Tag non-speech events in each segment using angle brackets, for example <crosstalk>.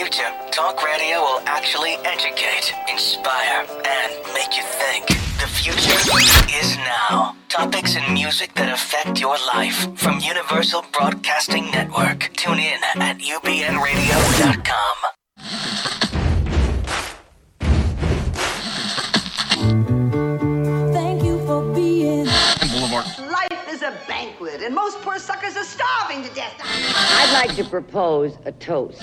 future, talk radio will actually educate, inspire, and make you think. The future is now. Topics and music that affect your life from Universal Broadcasting Network. Tune in at ubnradio.com. Thank you for being. Life is a banquet, and most poor suckers are starving to death. I'd like to propose a toast.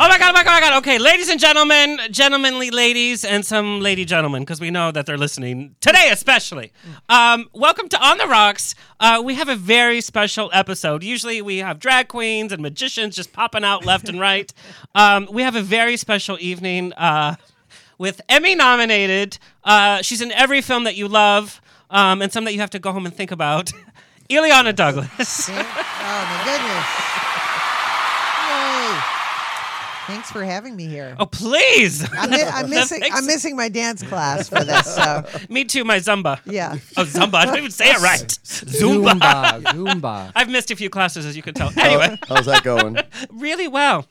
Oh my god, oh my god, oh my god. Okay, ladies and gentlemen, gentlemanly ladies, and some lady gentlemen, because we know that they're listening today, especially. Um, welcome to On the Rocks. Uh, we have a very special episode. Usually we have drag queens and magicians just popping out left and right. <laughs> Um, we have a very special evening uh, with Emmy nominated. Uh, she's in every film that you love um, and some that you have to go home and think about. <laughs> Illeana Douglas. Oh my goodness! <laughs> Yay! Thanks for having me here. Oh, please. I'm, mi- <laughs> I'm missing. I'm missing my dance class for this. So <laughs> Me too, my Zumba. yeah. Oh, Zumba. I don't even say it right. <laughs> Zumba. Zumba. Zumba. I've missed a few classes, as you can tell. Anyway, How's that going? really well.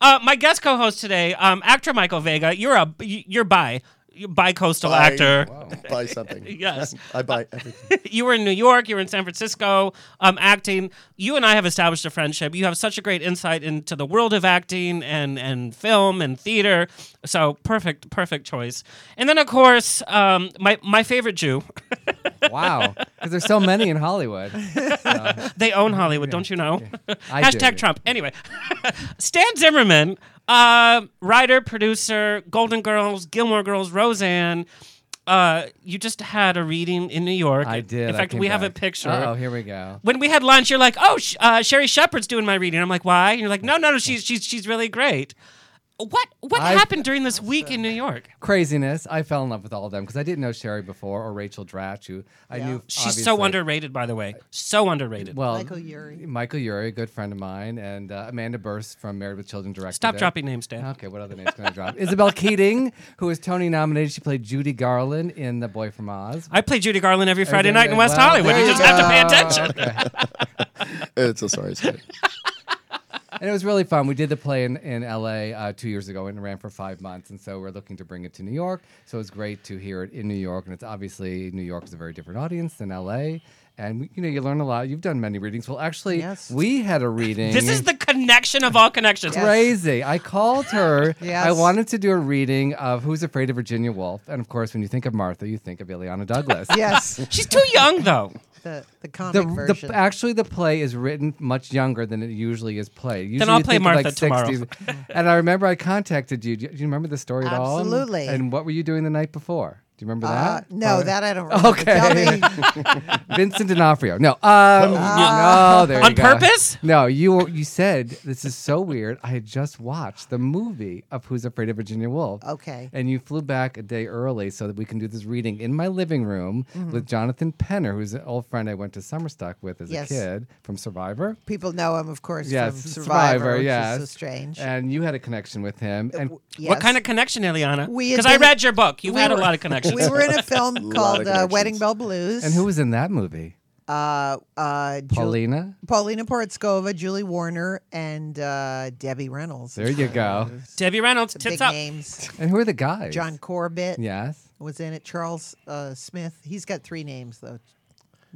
uh, my guest co-host today, um, actor Michael Vega. You're a you're bi, you're bi-coastal Buy- actor. Buy something. <laughs> Yes. <laughs> I buy everything. <laughs> You were in New York. You were in San Francisco, um, acting. You and I have established a friendship. You have such a great insight into the world of acting and and film and theater. So perfect, perfect choice. And then of course, um, my my favorite Jew. Wow. Because there's so many in Hollywood. They own Hollywood, don't you know? I Hashtag do. Trump. Anyway, Stan Zimmerman, uh, writer, producer, Golden Girls, Gilmore Girls, Roseanne. Uh, you just had a reading in New York. I did. In I fact, came we have a back. picture. Oh, here we go. When we had lunch, you're like, "Oh, sh- uh, Sherri Shepherd's doing my reading." I'm like, "Why?" And you're like, "No, no, no. She's she's she's really great." What what I- happened during <laughs> this week in New York? Craziness. I fell in love with all of them because I didn't know Sherri before or Rachel Dratch, who I knew. She's so obviously- underrated, by the way. So underrated. Well, Michael Urie. Michael Urie, a good friend of mine, and uh, Amanda Bearse from Married with Children director. Stop it. dropping names, Dan. Okay, what other names can I drop? <laughs> Isabel Keating, who was Tony nominated. She played Judy Garland in The Boy from Oz. I play Judy Garland every Friday there- night in West well, Hollywood. there You you just have to pay go. attention. <laughs> It's a sorry story. And it was really fun. We did the play in, in LA uh, two years ago and it ran for five months. And so we're looking to bring it to New York. So it's great to hear it in New York. And it's obviously New York is a very different audience than LA. And you know, you learn a lot. You've done many readings. Well, actually, Yes. we had a reading. This is the connection of all connections. crazy. I called her. <laughs> Yes. I wanted to do a reading of Who's Afraid of Virginia Woolf. And of course, when you think of Martha, you think of Illeana Douglas. Yes. She's too young, though. The the comic The, version. the, actually, the play is written much younger than it usually is played. Usually I'll you play think of, like, Martha tomorrow. 60s. and I remember I contacted you. Do you, do you remember the story at all? Absolutely. And what were you doing the night before? Do you remember uh, that? no, Or- that I don't remember. <laughs> Okay. Tell me. <laughs> Vincent D'Onofrio. No. Um, no, there you On go. purpose? No, you you said this is so weird. I had just watched the movie of Who's Afraid of Virginia Woolf. Okay. And you flew back a day early so that we can do this reading in my living room Mm-hmm. with Jonathan Penner, who's an old friend I went to Summerstock with as Yes. a kid from Survivor. People know him, of course, Yes, from Survivor, which yes. is so strange. And you had a connection with him. And Yes. What kind of connection, Illeana? Because I read your book. You've we had a lot of connections. We were in a <laughs> film Lot called uh. Wedding Bell Blues. and who was in that movie? Uh, uh, Ju- Paulina. Paulina Porizkova, Julie Warner, and uh, Debbie Reynolds. There you go. Debbie Reynolds, The tits big up. names. And who are the guys? John Corbett Yes. was in it. Charles uh, Smith. He's got three names though.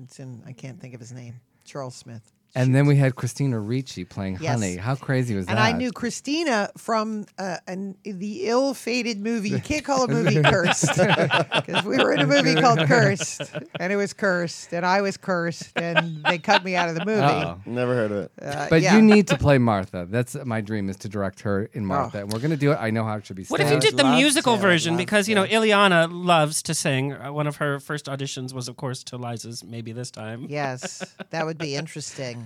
It's in. I can't think of his name. Charles Smith. And then we had Christina Ricci playing Yes. Honey. How crazy was that And that? I knew Christina from uh, an, the ill-fated movie. You can't call a <laughs> movie cursed <laughs> because we were in a movie called Cursed, and it was cursed, and I was cursed, and they cut me out of the movie. Uh-oh. Never heard of it. Uh, But yeah. you need to play Martha. That's my dream is to direct her in Martha. And we're going to do it. I know how it should be What if you I'd did the love musical to, version? love Because, you know, to. Illeana loves to sing. Uh, One of her first auditions was, of course, to Liza's Maybe This Time. Yes, that would be interesting.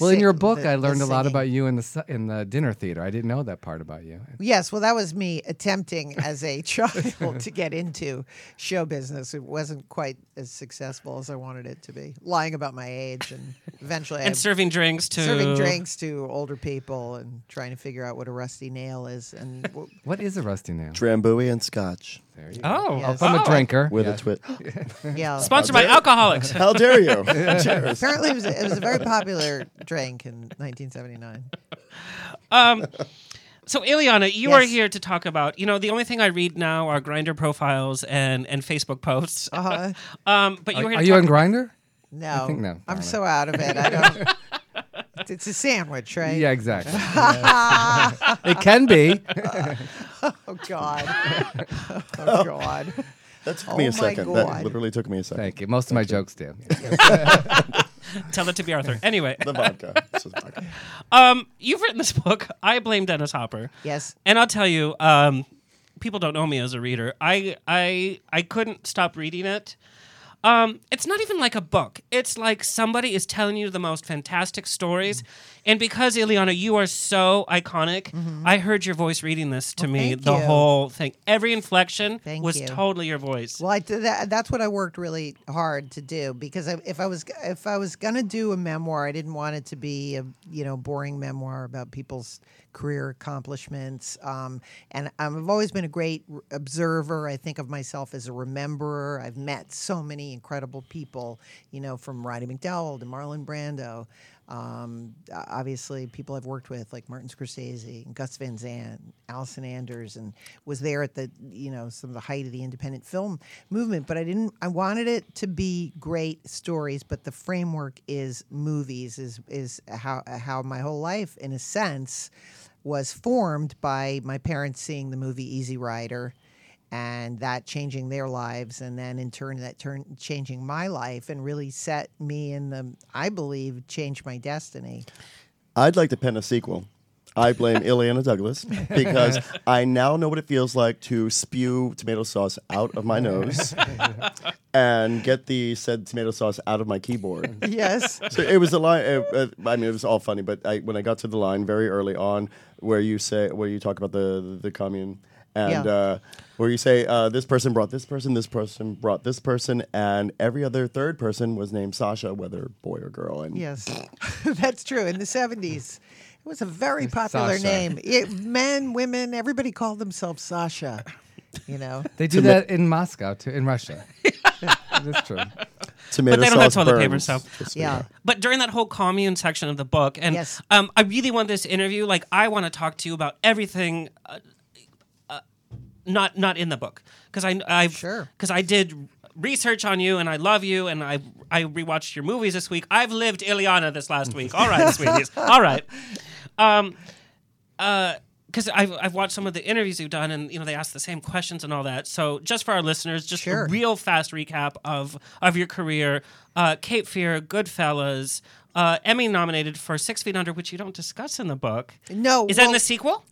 Well, in your book, the- I learned a lot about you in the in the dinner theater. I didn't know that part about you. Yes, well, that was me attempting <laughs> as a child to get into show business. It wasn't quite as successful as I wanted it to be. Lying about my age, and eventually, and I serving drinks to serving drinks to older people and trying to figure out what a rusty nail is. And w- <laughs> What is a rusty nail? Drambuie and scotch There you Oh, Yes. I'm oh. a drinker. with Yeah. a twit. <laughs> yeah, Sponsored by alcoholics. How dare you? Cheers. apparently it was, a, it was a very popular drink in 1979. So, Illeana, you are here to talk about. You know, the only thing I read now are Grindr profiles and and Facebook posts. Uh-huh. <laughs> Um, but you Are, here are to you on Grindr? No, think no. I'm so out of it. I don't. <laughs> It's a sandwich, right? Yeah, exactly. <laughs> it can be. Oh God. Oh God. That took me Oh a second. God. That literally took me a second. Thank you. Most of my jokes do. <laughs> Tell it to be Arthur. Anyway, The vodka. This is vodka. <laughs> um, you've written this book. I blame Dennis Hopper. Yes. And I'll tell you, um, people don't know me as a reader. I I I couldn't stop reading it. Um, it's not even like a book. It's like somebody is telling you the most fantastic stories. And because Illeana, you are so iconic, I heard your voice reading this to Well, me the you. whole thing. Every inflection Thank was you. totally your voice. Well, I did that, that's what I worked really hard to do because I, if I was if I was gonna do a memoir, I didn't want it to be a you know boring memoir about people's career accomplishments. Um, and I've always been a great observer. I think of myself as a rememberer. I've met so many incredible people, you know, from Roddy McDowall to Marlon Brando. Um, obviously, people I've worked with like Martin Scorsese, and Gus Van Sant, Allison Anders, and was there at the you know some of the height of the independent film movement. But I didn't. I wanted it to be great stories, but the framework is movies. Is is how how my whole life, in a sense, was formed by my parents seeing the movie Easy Rider and that changing their lives and then in turn that turn changing my life and really set me in the i believe changed my destiny I'd like to pen a sequel. I blame <laughs> Illeana Douglas because I now know what it feels like to spew tomato sauce out of my nose <laughs> and get the said tomato sauce out of my keyboard. yes So it was a line. Uh, uh, I mean, it was all funny, but I, when I got to the line very early on, where you say, where you talk about the the commune, and Yeah. uh, where you say uh, this person brought this person, this person brought this person, and every other third person was named Sasha, whether boy or girl. And yes <laughs> that's true in the 70s it was a very popular Sasha. name it, men women everybody called themselves sasha you know <laughs> They do that in Moscow too, in Russia. <laughs> That's true. tomato But they don't have sauce toilet paper, burns, so- just so yeah. But during that whole commune section of the book, and Yes. um, I really want this interview. Like, I want to talk to you about everything, uh, not not in the book, because I I Sure. because I did research on you and I love you and I I rewatched your movies this week. I've lived Illeana this last week. All right, <laughs> sweeties. All right. Um, uh, because I've, I've watched some of the interviews you've done and you know they ask the same questions and all that so just for our listeners just Sure. a real fast recap of of your career uh, cape fear goodfellas uh, emmy nominated for six feet under which you don't discuss in the book no is that in the sequel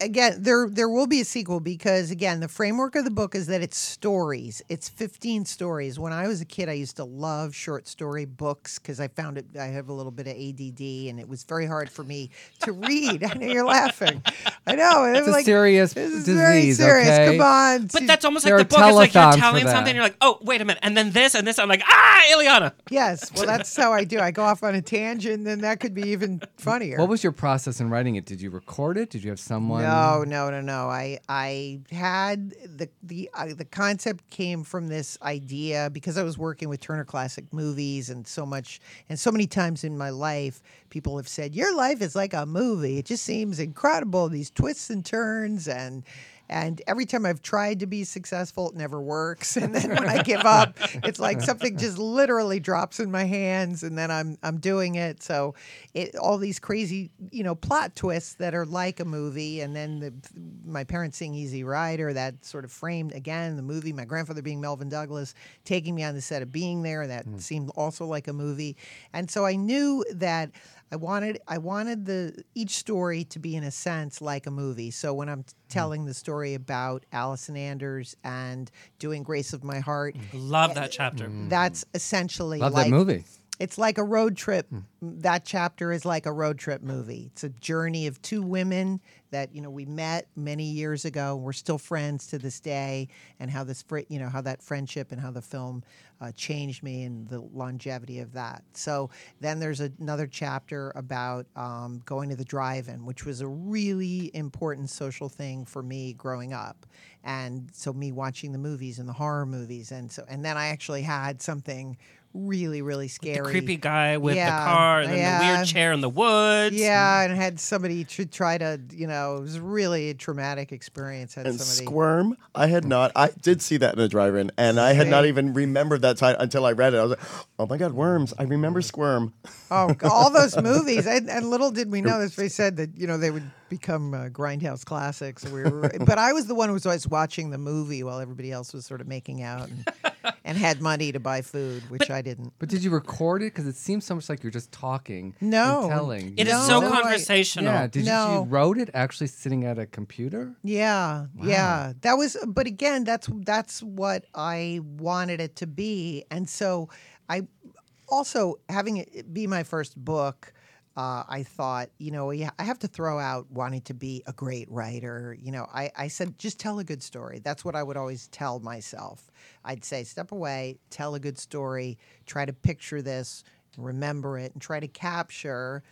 again there there will be a sequel because again the framework of the book is that it's stories. It's 15 stories. When i was a kid i used to love short story books because i found it i have a little bit of add and it was very hard for me to read. <laughs> I know you're laughing. I know. It It's was a like, serious this is very serious. okay? come on. But that's almost There like the book is like you're telling that. something you're like oh wait a minute. And then this and this. I'm like ah Illeana. Yes. Well that's how i do. I go off on a tangent and then that could be even funnier. What was your process in writing it? Did you record it? Did you have someone? No, no, no, no. I I had the the uh, the concept came from this idea because I was working with Turner Classic Movies and so much and so many times in my life people have said your life is like a movie. It just seems incredible these twists and turns and and every time I've tried to be successful, it never works. <laughs> And then when I give <laughs> up, it's like something just literally drops in my hands, and then I'm I'm doing it. So, it all these crazy, you know, plot twists that are like a movie, and then the, my parents seeing Easy Rider that sort of framed again the movie. My grandfather being Melvyn Douglas, taking me on the set of Being There, that hmm. seemed also like a movie, and so I knew that. I wanted I wanted the each story to be in a sense like a movie. So when I'm t- mm. telling the story about Allison Anders and doing Grace of My Heart, mm. love that eh, chapter mm. that's essentially Love like that movie. It's like a road trip. That chapter is like a road trip movie. It's a journey of two women that you know we met many years ago. We're still friends to this day, and how this fri- you know how that friendship and how the film uh, changed me and the longevity of that. So then there's another chapter about um, going to the drive-in, which was a really important social thing for me growing up, and so me watching the movies and the horror movies, and so and then I actually had something really really scary The creepy guy with Yeah, the car and then the weird chair in the woods. yeah, and had somebody to try to, you know, it was really a traumatic experience. Had And somebody, Squirm, I had not. I did see that in the drive-in, and I had not even remembered that title until I read it. I was like, "Oh my god, worms! I remember Squirm." oh, all those <laughs> movies, and, and little did we know this. They said that you know they would become uh, grindhouse classics. We were, <laughs> but I was the one who was always watching the movie while everybody else was sort of making out and, <laughs> and had money to buy food, which I didn't. But did you record it? Because it seems so much like you're just talking. No. and telling. It is No, so no, I- conversational. Yeah. Did you, No. you wrote it actually sitting at a computer? Yeah, yeah. That was but again, that's that's what I wanted it to be. And so I also having it be my first book, uh, I thought, you know, yeah, I have to throw out wanting to be a great writer. You know, I, I said, just tell a good story. That's what I would always tell myself. I'd say, step away, tell a good story, try to picture this, remember it, and try to capture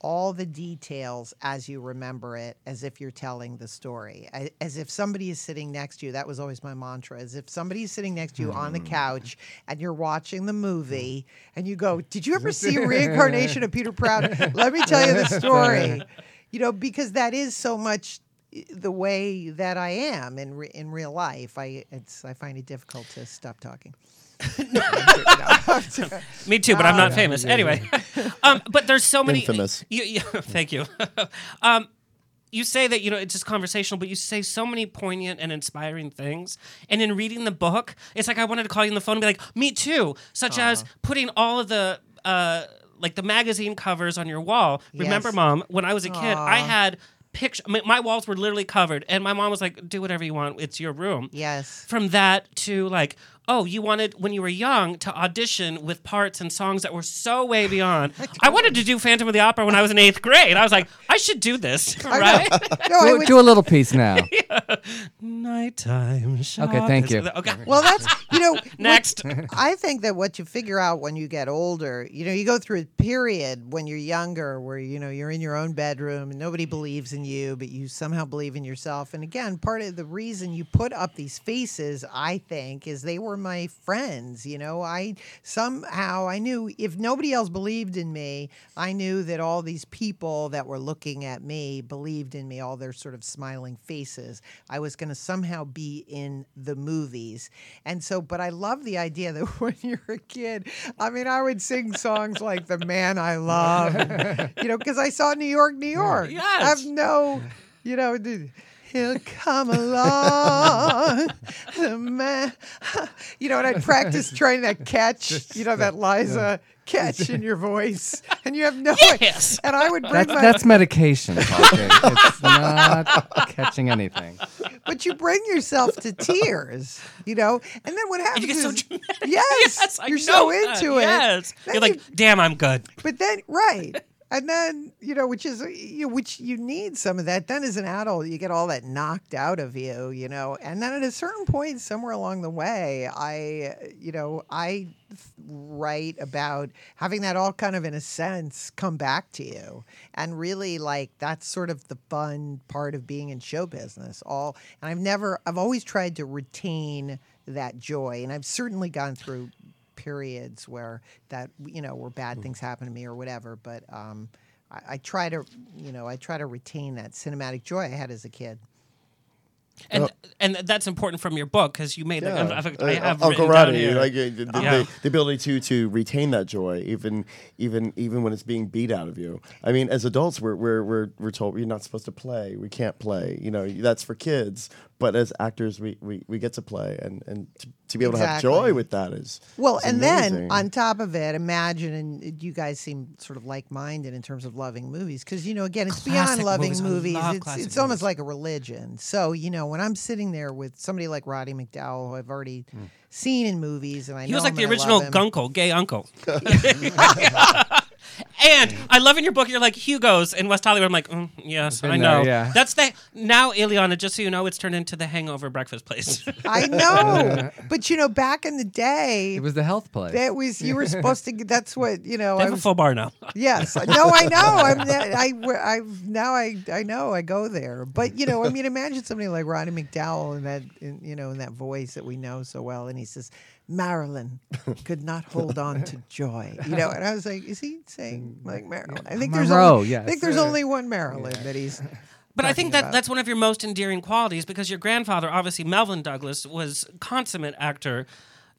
all the details as you remember it, as if you're telling the story, as if somebody is sitting next to you. That was always my mantra: as if somebody is sitting next to you on the couch and you're watching the movie, and you go, "Did you ever see Reincarnation of Peter Proud? <laughs> Let me tell you the story." You know, because that is so much eh, the way that I am in re- in real life. I it's I find it difficult to stop talking. <laughs> <laughs> <laughs> Me too, but I'm not famous. Anyway, um, but there's so many. Infamous. You, you, thank you. um, you say that you know it's just conversational, but you say so many poignant and inspiring things. And in reading the book, it's like I wanted to call you on the phone and be like, "Me too," such as putting all of the. Uh, like the magazine covers on your wall. Remember, Yes. mom, when I was a kid, I had picture. My, my walls were literally covered, and my mom was like, "Do whatever you want. It's your room." Yes. from that to like oh you wanted when you were young to audition with parts and songs that were so way <laughs> beyond i wanted to do phantom of the opera when i was in eighth grade i was like i should do this <laughs> right No, I Do, would do a little piece now. <laughs> nighttime Okay, thank you. okay Well, that's you know what- Next. I think that what you figure out when you get older, you know, you go through a period when you're younger where you know you're in your own bedroom and nobody believes in you, but you somehow believe in yourself. And again, part of the reason you put up these faces, I think, is they were my friends. You know, I somehow I knew if nobody else believed in me, I knew that all these people that were looking at me believed in me, all their sort of smiling faces. I was going to somehow be in the movies. And so, but I love the idea that <laughs> when you're a kid, I mean, I would sing songs like The Man I Love, <laughs> you know, because I saw New York, New York. Yes. I have no, you know, He'll come along, <laughs> the man. <laughs> You know, and I'd practice trying that catch, you know, that Liza catch in your voice, and you have no. <laughs> Yes. And I would bring That's my. that's medication talking. it's not catching anything. but you bring yourself to tears, you know, and then what happens? you get so is- Yes, yes you're so that. into it. yes you're like you- damn i'm good But then, right. And then, you know, which is, you know, which you need some of that. Then as an adult, you get all that knocked out of you, you know. And then at a certain point, somewhere along the way, I, you know, I write about having that all kind of, in a sense, come back to you. And really, like, that's sort of the fun part of being in show business. All, and I've never, I've always tried to retain that joy. And I've certainly gone through periods where that you know where bad things happen to me or whatever but um I, I try to you know i try to retain that cinematic joy i had as a kid and and that's important from your book because you made Yeah. the, I, have- Uh, I have Uncle written down Roddy, here. like uh, the, the, Yeah. the, the ability to to retain that joy, even even even when it's being beat out of you. I mean, as adults, we're we're we're, we're told we're not supposed to play. We can't play. You know, that's for kids. But as actors, we, we, we get to play, and, and to, to be able to have joy with that is Well, is and then on top of it, imagine, and you guys seem sort of like-minded in terms of loving movies, because you know, again, it's Classic beyond loving movies. Movies. love It's classic it's almost like a religion. So you know, when I'm sitting there with somebody like Roddy McDowall, who I've already mm. seen in movies, and I He know was like him the original love him. Guncle, gay uncle. <laughs> <laughs> and I love in your book, you're like Hugo's in West Hollywood. I'm like, mm, yes, Been I there, know. yeah. That's the now, Illeana. Just so you know, it's turned into the Hangover breakfast place. <laughs> I know, <laughs> but you know, back in the day, It was the health place. that was you were supposed to. get- That's what you know. they I have a was, full bar now. Yes, <laughs> no, I know. I'm I I I've now I I know I go there. But you know, I mean, imagine somebody like Roddy McDowall in that in, you know in that voice that we know so well, and he says. Marilyn could not hold on to joy, you know, and I was like, "Is he saying like Marilyn?" I think there's Monroe, only, I think there's only one Marilyn that he's. But I think that about. that's one of your most endearing qualities because your grandfather, obviously Melvyn Douglas, was consummate actor.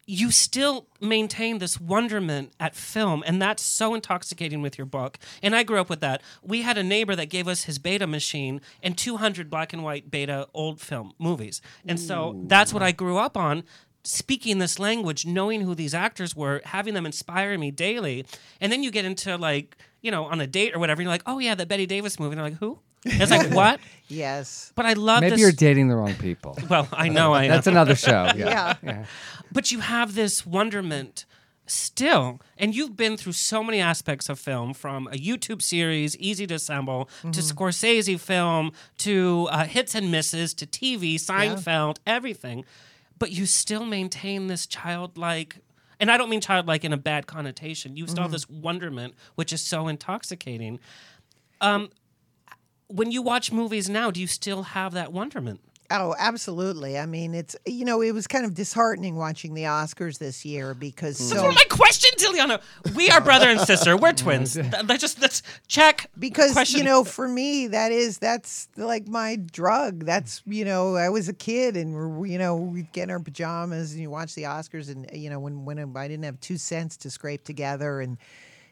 You still maintain this wonderment at film, and that's so intoxicating with your book. And I grew up with that. We had a neighbor that gave us his beta machine and 200 black and white beta old film movies. And so that's what I grew up on. Speaking this language, knowing who these actors were, having them inspire me daily. And then you get into like, you know, on a date or whatever, and you're like, oh yeah, that Bette Davis movie. And they're like, who? And it's like, <laughs> what? Yes. But I love Maybe this. you're dating the wrong people. <laughs> well, I know I <laughs> am. That's another show. Yeah. Yeah. but you have this wonderment still and you've been through so many aspects of film from a youtube series easy to assemble Mm-hmm. to scorsese film to uh, hits and misses to tv seinfeld everything but you still maintain this childlike and i don't mean childlike in a bad connotation. You still Mm-hmm. have this wonderment which is so intoxicating. Um, when you watch movies now do you still have that wonderment Oh, absolutely. I mean, it's you know, it was kind of disheartening watching the Oscars this year because Those so were my questions, Illeana. We are brother and sister. We're <laughs> twins. Th- That just that's check. because Question. you know for me that is that's like my drug that's you know i was a kid and we're you know we'd get in our pajamas and you watch the oscars and you know when when i didn't have two cents to scrape together and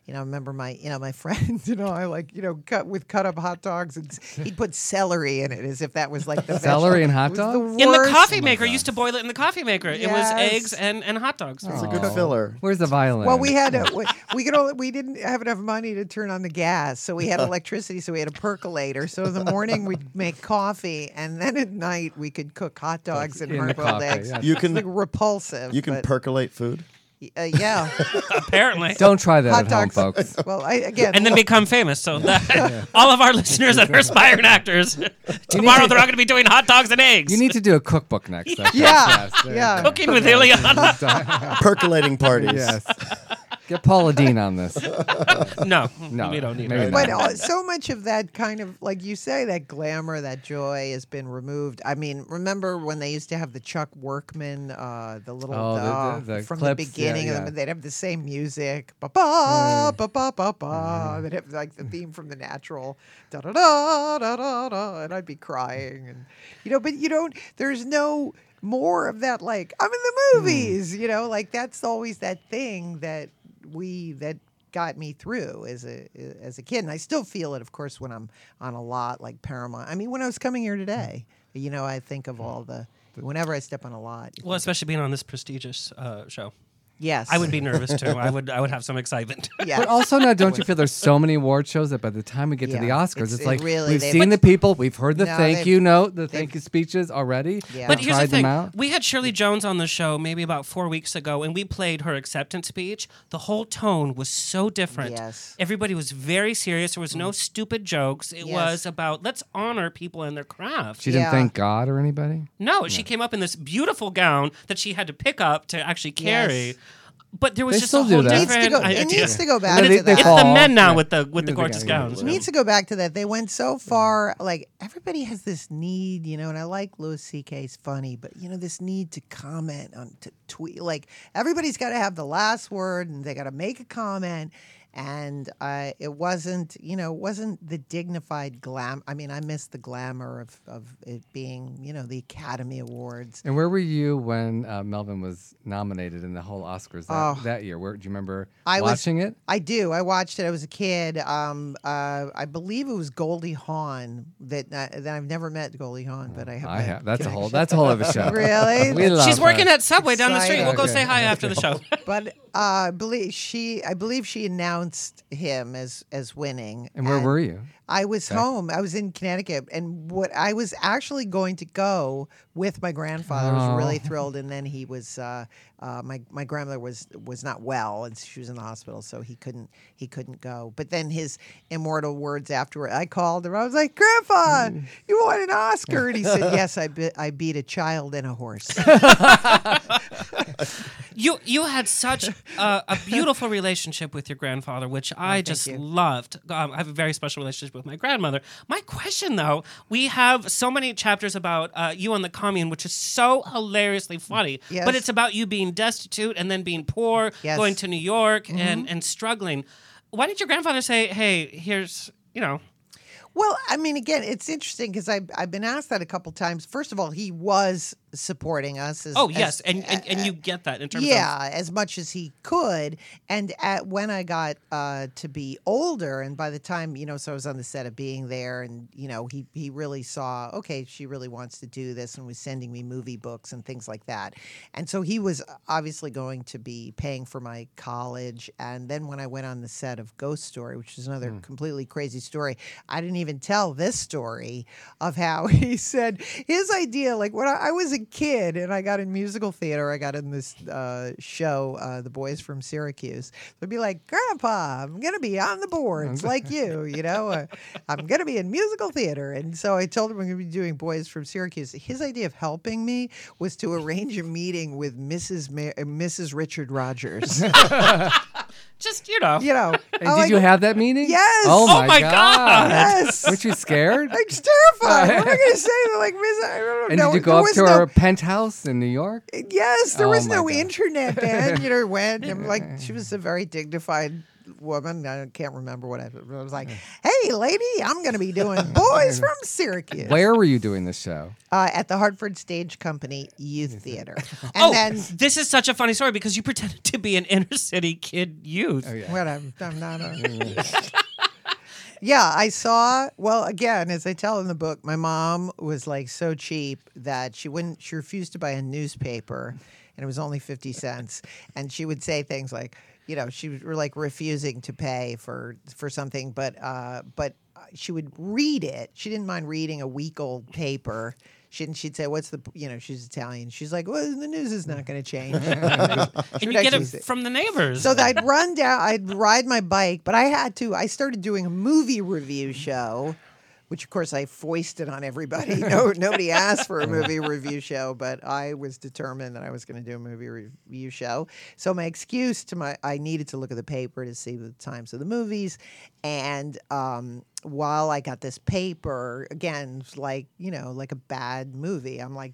you know, I remember my, you know, my <laughs> friend, you know, I like, you know, cut with cut up hot dogs, and he'd put celery in it as if that was like the best. <laughs> Celery vegetable. and hot It the dogs? in the worst. coffee maker, oh I used to boil it in the coffee maker. It was eggs and, and hot dogs. it's a good filler. Where's the violin? Well, we had to, we, we could only we didn't have enough money to turn on the gas, so we had <laughs> electricity, so we had a percolator. So in the morning we'd make coffee, and then at night we could cook hot dogs and in hard boiled eggs. yeah. You can like repulsive. you can percolate food. Uh, yeah. <laughs> Apparently. Don't try that hot at home, dogs. folks. <laughs> Well, I, again, and then become famous. So that, <laughs> all of our listeners that are aspiring actors, tomorrow to- they're all going to be doing hot dogs and eggs. You need to do a cookbook next. I think. Yeah, Yes, there you yeah. go. cooking with Illeana. Percolating parties. Yes. Get Paula Deen on this. <laughs> no, No, we don't need maybe her. not. but uh, so much of that kind of like you say that glamour that joy has been removed i mean remember when they used to have the chuck workman uh the little Oh, the- uh, the- the from clips, the yeah, beginning of yeah. them they'd have the same music ba ba ba ba ba ba they'd have like the theme from the natural da da da da da da and i'd be crying and you know but you don't there's no more of that like i'm in the movies you know like that's always that thing that we that got me through as a as a kid and I still feel it of course when I'm on a lot like Paramount. I mean when I was coming here today, you know, I think of all the whenever I step on a lot. Well, especially being on this prestigious uh, show. Yes. I would be nervous too. I would I would have some excitement. <laughs> yes. But also now, don't you feel there's so many award shows that by the time we get to the Oscars, it's- it's, it like really- we've seen the people, we've heard the No, thank you note, the thank you speeches already. Yeah. But We've here's the thing: out. we had Shirley Jones on the show maybe about four weeks ago, and we played her acceptance speech. The whole tone was so different. Yes. Mm. everybody was very serious. There was no stupid jokes. It Yes. was about let's honor people and their craft. She didn't Yeah. thank God or anybody. no, she came up in this beautiful gown that she had to pick up to actually carry. Yes. But there was They just still a do whole that. it needs different to go. It idea. needs to go back But to they- that. It's fall. the men now Yeah. with the with the Music gorgeous gown, gowns. It needs to go back to that. They went so far. Like everybody has this need, you know, and I like Louis C.K.'s funny, but you know, this need to comment on to tweet. Like everybody's got to have the last word, and they got to make a comment. And uh, it wasn't you know it wasn't the dignified glam. I mean, I missed the glamour of of it being you know the Academy Awards. And where were you when uh, Melvyn was nominated in the whole Oscars that, Oh. that year? Where do you remember I was- watching it? I do. I watched it. I was a kid. Um, uh, I believe it was Goldie Hawn that uh, that I've never met Goldie Hawn, but I have. I have. That's a whole. That's a whole other show. <laughs> Really? <laughs> We love She's working at Subway down the street. We'll go Exciting. say hi after the show. <laughs> but uh, I believe she. I believe she announced him as as winning. And where were you? I was home. I was in Connecticut, and what I was actually going to go with my grandfather. I was really Oh. <laughs> thrilled, and then he was. Uh, uh, my my grandmother was was not well, and she was in the hospital, so he couldn't he couldn't go. But then his immortal words afterward, I called him. I was like, "Grandpa, you won an Oscar," and he said, <laughs> "Yes, I be- I beat a child and a horse." <laughs> You you had such a, a beautiful relationship with your grandfather, which I just you. loved. Um, I have a very special relationship with my grandmother. My question, though, we have so many chapters about uh, you on the commune, which is so hilariously funny. Yes. But it's about you being destitute and then being poor, Yes. Mm-hmm. going to New York and and struggling. Why did your grandfather say, "Hey, here's you know"? Well, I mean, again, it's interesting because I've, I've been asked that a couple times. First of all, he was supporting us. As, Oh as- yes, and, and and you get that in terms of yeah, as much as he could. And at, when I got uh, to be older, and by the time you know, so I was on the set of being there, and you know, he he really saw, okay, she really wants to do this, and was sending me movie books and things like that. And so he was obviously going to be paying for my college. And then when I went on the set of Ghost Story, which is another completely crazy story, I didn't even tell this story of how <laughs> he said his idea, like when I, I was a kid and I got in musical theater, I got in this uh, show, uh, The Boys from Syracuse. They'd be like, Grandpa, I'm going to be on the boards <laughs> like you, you know, uh, I'm going to be in musical theater. And so I told him I'm going to be doing Boys from Syracuse. His idea of helping me was to arrange a meeting with Mrs. Ma- uh, Mrs. Richard Rodgers. <laughs> just you know. you know, <laughs> And did like, you have that meeting? Yes. Oh Oh my, my God. Yes. Weren't you scared? <laughs> I'm terrified. what am I going <laughs> to say? Like, Miss, I don't and know. did you There go up to no- our penthouse in New York? Yes, there Oh was no God. internet then. You know, when I'm like, she was a very dignified woman. I can't remember what I, I was like. <sighs> Hey, lady, I'm going to be doing Boys from <laughs> Syracuse Where were you doing this show? uh, at the Hartford Stage Company Youth Theater, <laughs> and oh, then this is such a funny story because you pretended to be an inner city kid youth. Oh, what I'm, I'm not. A, <laughs> yeah, I saw. Well, again, as I tell in the book, my mom was like so cheap that she wouldn't. She refused to buy a newspaper, and it was only fifty cents. And she would say things like, you know, she was like refusing to pay for for something, but uh, but she would read it. She didn't mind reading a week old paper. She, she'd say, "What's the you know?" She's Italian. She's like, "Well, the news is not mm. going <laughs> to change." And you get it from the neighbors. So I'd run down, I'd ride my bike, but I had to. I started doing a movie review show, which of course I foisted on everybody. <laughs> No, nobody asked for a movie review show, but I was determined that I was going to do a movie review show. So my excuse to my, I needed to look at the paper to see the times of the movies, and um, while I got this paper, again, like you know, like a bad movie. I'm like,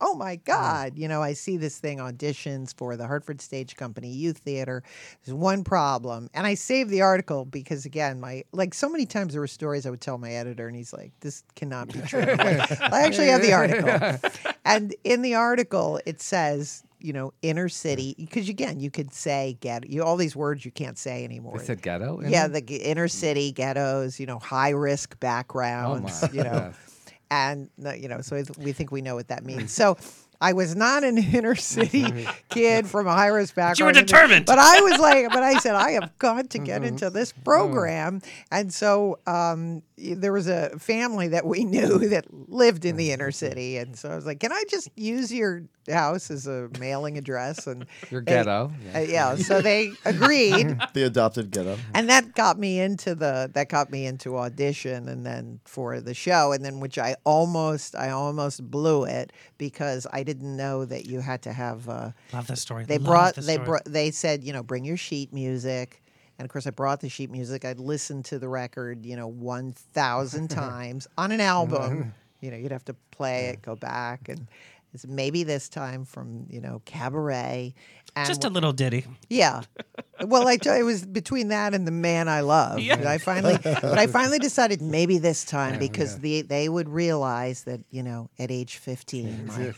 oh my mm. God, you know, I see this thing auditions for the Hartford Stage Company Youth Theater. There's one problem. And I saved the article because, again, my, like so many times there were stories I would tell my editor, and he's like, this cannot be true. I actually have the article. <laughs> And in the article, it says, you know, inner city, because again, you could say get you all these words you can't say anymore. They said ghetto. yeah, it? the g- inner mm. city ghettos, you know, high risk oh backgrounds, my, you know. <laughs> and you know, so we think we know what that means. <laughs> So I was not an inner city <laughs> kid from a high risk background. you were determined. But I was like, but I said, I have got to Mm-hmm. get into this program. And so um, y- there was a family that we <laughs> knew that lived in the inner city. And so I was like, can I just use your house as a mailing address? And <laughs> Your ghetto. uh, yeah. So they <laughs> agreed The adopted ghetto. and that got me into the that got me into audition and then for the show and then which I almost I almost blew it because I didn't know that you had to have uh, Love this story. they Love brought this they brought they said you know bring your sheet music and of course I brought the sheet music I'd listen to the record you know 1000 <laughs> times on an album you know you'd have to play it go back and It's maybe this time from you know Cabaret. And Just a little ditty. yeah. <laughs> Well, I tell it was between that and the man I love. Yeah. I finally, but I finally decided maybe this <laughs> time because the they would realize that you know at age fifteen, my,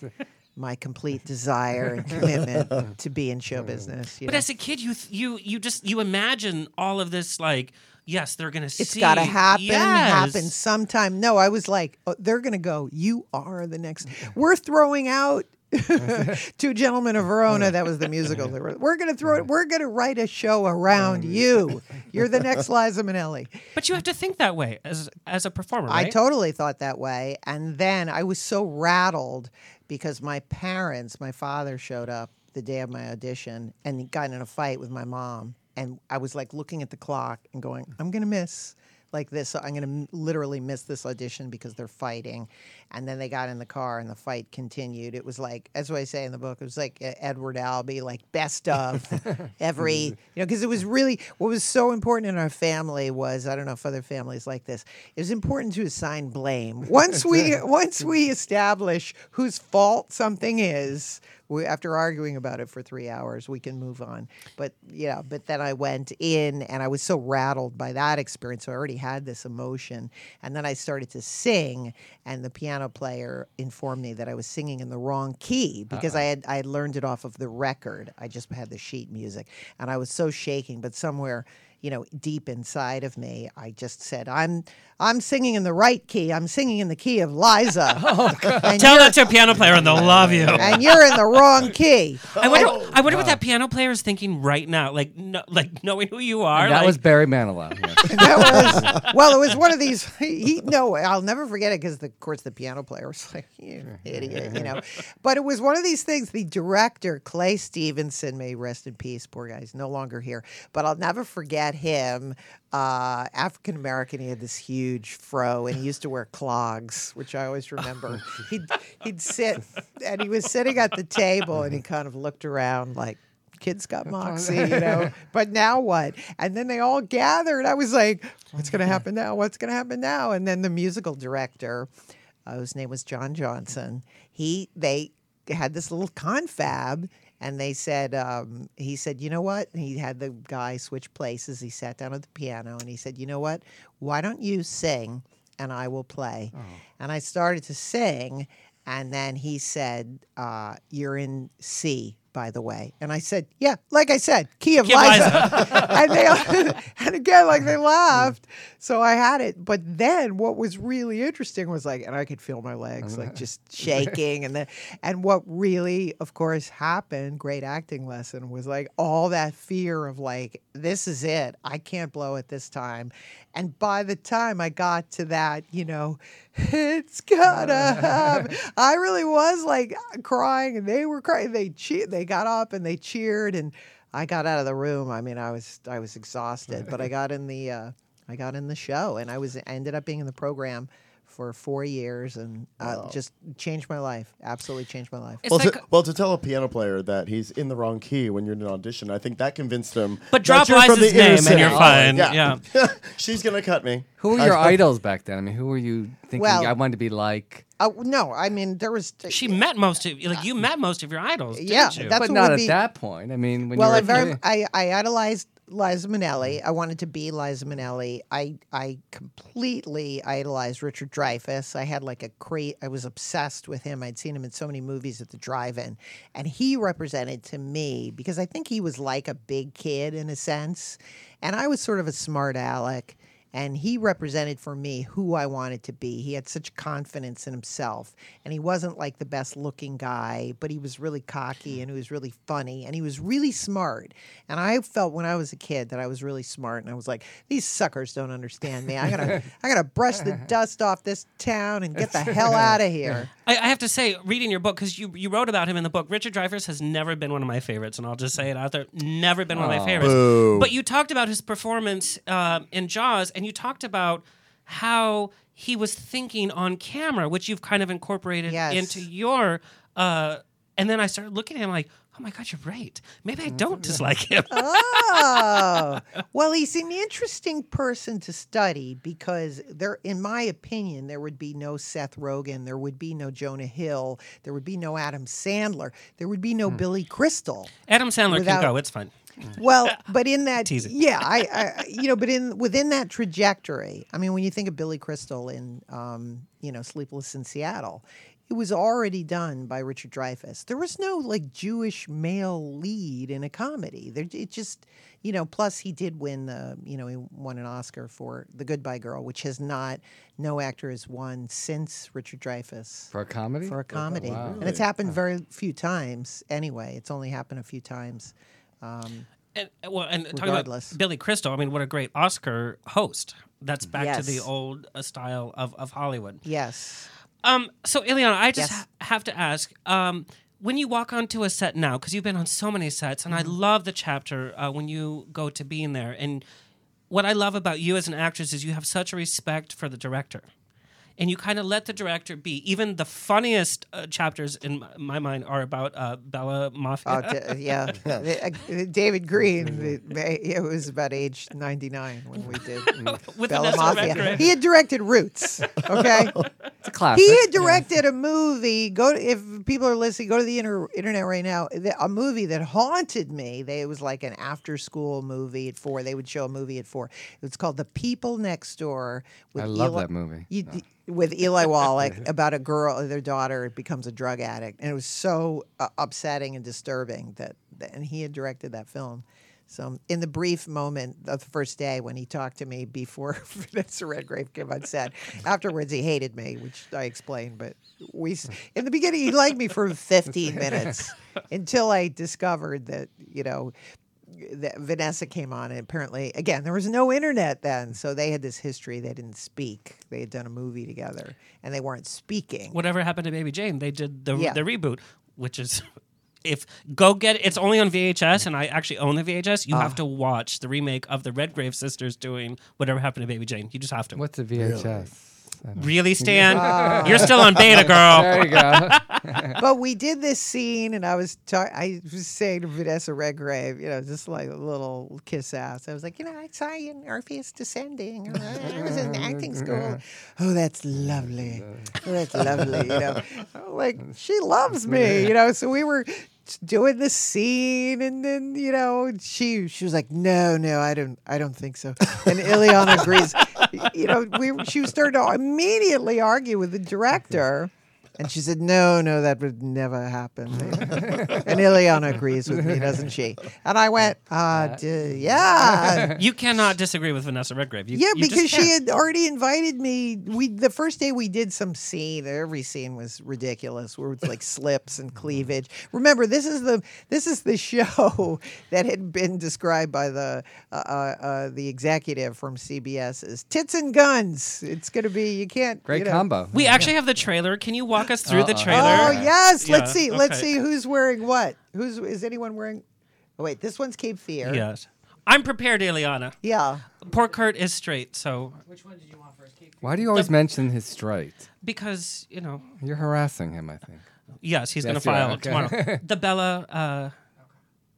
my complete desire and commitment to be in show mm. business. You But know? as a kid, you th- you you just you imagine all of this like yes, they're gonna see. it's got to happen, Yes. happen sometime. No, I was like, oh, they're going to go. You are the next. <laughs> We're throwing out. <laughs> Two gentlemen of Verona. That was the <laughs> musical. They were- We're going to throw it. We're going to write a show around you. You're the next Liza Minnelli. But you have to think that way as as a performer, right? I totally thought that way. And then I was so rattled because my parents, my father showed up the day of my audition and he got in a fight with my mom. And I was like looking at the clock and going, I'm going to miss like this. I'm going to literally miss this audition because they're fighting. And then they got in the car and the fight continued. It was like, as I say in the book, it was like uh, Edward Albee, like best of <laughs> every, you know, because it was really, what was so important in our family was, I don't know if other families like this, it was important to assign blame. <laughs> Once we, once we establish whose fault something is, we, after arguing about it for three hours, we can move on. But yeah, but then I went in and I was so rattled by that experience. So I already had this emotion. And then I started to sing, and the piano player informed me that I was singing in the wrong key because uh-huh. I had I had learned it off of the record. I just had the sheet music, and I was so shaking. But somewhere you know, deep inside of me, I just said, "I'm, I'm singing in the right key. I'm singing in the key of Liza." <laughs> Oh, and, Tell that to a piano player and they'll love you. and you're in the wrong key. I wonder. Oh, I wonder what that piano player is thinking right now. Like, no, like knowing who you are. that like, was Barry Manilow. yeah. <laughs> that was well. It was one of these. He no, I'll never forget it because of course the piano player was like, <laughs> "You idiot," you know. But it was one of these things. The director Clay Stevenson, may rest in peace. Poor guy, he's no longer here. But I'll never forget him. Uh, African American. He had this huge fro, and he used to wear clogs, which I always remember. <laughs> he'd he'd sit, and he was sitting at the table, and he kind of looked around like kids got moxie, you know. <laughs> But now what? And then they all gathered. I was like, what's going to happen now? What's going to happen now? And then the musical director, uh, whose name was John Johnson, he they had this little confab. And they said, um, he said, you know what? He had the guy switch places. He sat down at the piano and he said, you know what? Why don't you sing and I will play? And I started to sing. And then he said, uh, You're in C, by the way. And I said, Yeah, like I said, key of Key Liza. <laughs> and they <laughs> and again, like they laughed. So I had it. But then what was really interesting was like, and I could feel my legs like just <laughs> shaking. And then and what really, of course, happened, great acting lesson, was like all that fear of like, this is it. I can't blow it this time. And by the time I got to that, you know, it's gonna happen. I really was like crying, and they were crying. They che- they got up and they cheered, and I got out of the room. I mean, I was I was exhausted, but I <laughs> got in the uh, I got in the show, and I was I ended up being in the program for four years, and uh, just changed my life. Absolutely changed my life. Well, like, to, well, to tell a piano player that he's in the wrong key when you're in an audition, I think that convinced him. but that drop you're from Liza's the inner name and you're fine. Yeah. yeah. <laughs> She's gonna cut me. Who were your <laughs> idols back then? I mean, who were you thinking Well- I wanted to be like? Uh, no, I mean there was She met most of like you met most of your idols. Didn't Yeah, you? that's but what not would at be- that point. I mean, when well, you I were very I, I idolized Liza Minnelli. Mm-hmm. I wanted to be Liza Minnelli. I I completely idolized Richard Dreyfuss. I had like a cra I was obsessed with him. I'd seen him in so many movies at the drive-in, and he represented to me because I think he was like a big kid in a sense, and I was sort of a smart aleck. And he represented for me who I wanted to be. He had such confidence in himself. And he wasn't like the best looking guy, but he was really cocky and he was really funny and he was really smart. And I felt when I was a kid that I was really smart and I was like, these suckers don't understand me. I gotta I gotta brush the <laughs> dust off this town and get the hell <laughs> out of here. I, I have to say, reading your book because you you wrote about him in the book. Richard Dreyfuss has never been one of my favorites, and I'll just say it out there, never been one of my favorites. But you talked about his performance um, in Jaws, and you talked about how he was thinking on camera, which you've kind of incorporated Yes. into your. Uh, and then I started looking at him like, oh my God, you're right. Maybe I don't dislike him. oh, <laughs> well, he's an interesting person to study because there, in my opinion, there would be no Seth Rogen, there would be no Jonah Hill, there would be no Adam Sandler, there would be no Billy Crystal. Adam Sandler Without- can go. It's fine. <laughs> Well, but in that, Teasing. yeah, I, I, <laughs> you know, but in within that trajectory, I mean, when you think of Billy Crystal in, um, you know, Sleepless in Seattle, it was already done by Richard Dreyfuss. There was no like Jewish male lead in a comedy. There, it just, you know. Plus, he did win the, you know, he won an Oscar for The Goodbye Girl, which has not, no actor has won since Richard Dreyfuss For a comedy? for a comedy, Wow. and it's happened very few times. Anyway, it's only happened a few times. Um, And, well, and talking Regardless. about Billy Crystal, I mean, what a great Oscar host. That's back to the old uh, style of, of Hollywood. yes. Um, so Illeana, I just Yes. ha- have to ask, um, when you walk onto a set now, because you've been on so many sets, and I Mm-hmm. love the chapter uh, when you go to being there. And what I love about you as an actress is you have such a respect for the director. And you kind of let the director be. Even the funniest uh, chapters in my, my mind are about uh, Bella Mafia. Oh, d- yeah. <laughs> Uh, David Greene, it, it was about age 99 when we did <laughs> With Bella Vanessa Mafia. Redgrave. He had directed Roots, <laughs> okay? It's a classic. he had directed a movie. Go to, if people are listening, go to the inter, internet right now. the- A movie that haunted me. They, it was like an after-school movie at four. They would show a movie at four. It was called The People Next Door. With I love Eli- that movie. You, With Eli Wallach <laughs> about a girl, their daughter becomes a drug addict, and it was so uh, upsetting and disturbing that, that, and he had directed that film. So, in the brief moment of the first day when he talked to me before <laughs> Vanessa Redgrave came on set, afterwards he hated me, which I explained. But we, in the beginning, he liked me for 15 minutes <laughs> until I discovered that you know that Vanessa came on, and apparently, again, there was no internet then, so they had this history. They didn't speak. They had done a movie together, and they weren't speaking. Whatever happened to Baby Jane? They did the Yeah. the reboot, which is if go get it. It's only on VHS, and I actually own the VHS. You Ah. have to watch the remake of the Redgrave sisters doing whatever happened to Baby Jane. You just have to. What's a VHS? I don't- Really, Stan? Ah. You're still on beta, girl. <laughs> There you go. <laughs> but we did this scene, and I was ta- I was saying to Vanessa Redgrave, you know, just like a little kiss ass. I was like, you know, I saw you in Orpheus Descending. Oh, I was in acting school. <laughs> Oh, that's lovely. Oh, that's lovely. You know, like she loves me. You know, so we were doing the scene, and then you know, she she was like, no, no, I don't, I don't think so. And Illeana agrees. <laughs> You know, we she started to immediately argue with the director. And she said, "No, no, that would never happen." <laughs> and Illeana agrees with me, doesn't she? And I went, uh, d- "Yeah, <laughs> You cannot disagree with Vanessa Redgrave. You, yeah," you because she had already invited me. We the first day we did some scene. Every scene was ridiculous. Where it's like slips and cleavage. Remember, this is the this is the <laughs> show that had been described by the uh, uh, uh, the executive from CBS as tits and guns. It's going to be you can't Great you know, combo. We actually have the trailer. Can you walk us through the Uh-uh. trailer? Oh yes, let's Yeah, see. Let's see who's wearing what. Who's is anyone wearing? Oh wait, this one's Cape Fear. Yes. I'm prepared, Illeana. Yeah. Poor Kurt is straight, so which one did you offer? Why do you always mention his straight? because you know, You're harassing him, I think. yes, he's Yes, gonna file okay. tomorrow. <laughs> The Bella, uh,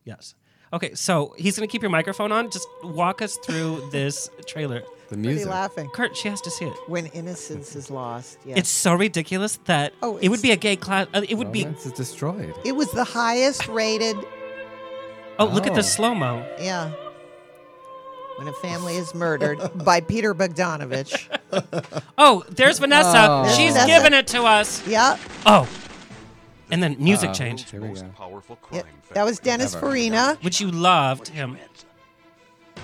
yes. Okay, so he's going to keep your microphone on. Just walk us through <laughs> this trailer. The What are you music. laughing? Kurt, she has to see it. When innocence is lost. Yeah. It's so ridiculous that Oh, it would be a gay class. Uh, it would be. Is destroyed. it was the highest rated. Oh, look at Oh. the slow mo. Yeah. When a family is murdered <laughs> by Peter Bogdanovich. <laughs> Oh, there's Vanessa. Oh. She's Vanessa. giving it to us. Yeah. Oh, and then music Uh-oh. change, Here we go. powerful yeah. crime That was Dennis Ever. Farina. which you loved him.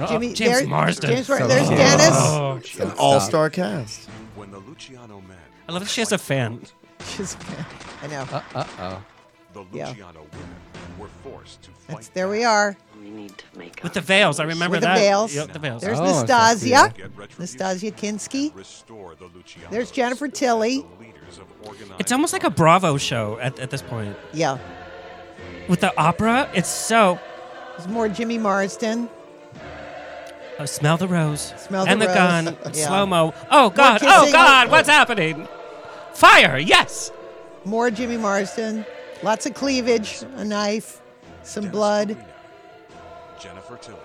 Jimmy James there- Marsden. James Mar- So there's cute. Dennis. Oh, An all star cast. When the Luciano men I love that she has a fan. <laughs> She's- I know. Uh oh. the Yeah. Luciano women were forced to fight. That's, there we are. With the veils, I remember With the that. veils. Yep, the veils. There's Oh, Nastassja. Get retribution, Nastassja Kinski. Restore the Lucianos. There's Jennifer Tilly. The of organized It's almost like a Bravo show at, at this point. Yeah. With the opera, it's so. There's more Jimmy Marsden. Oh, smell the rose. Smell the and the rose. gun. Yeah. Slow mo. Oh God! Oh God! What's happening? Fire! Yes. More Jimmy Marsden. Lots of cleavage. A knife. some Dennis blood. Farina, Jennifer Tilly,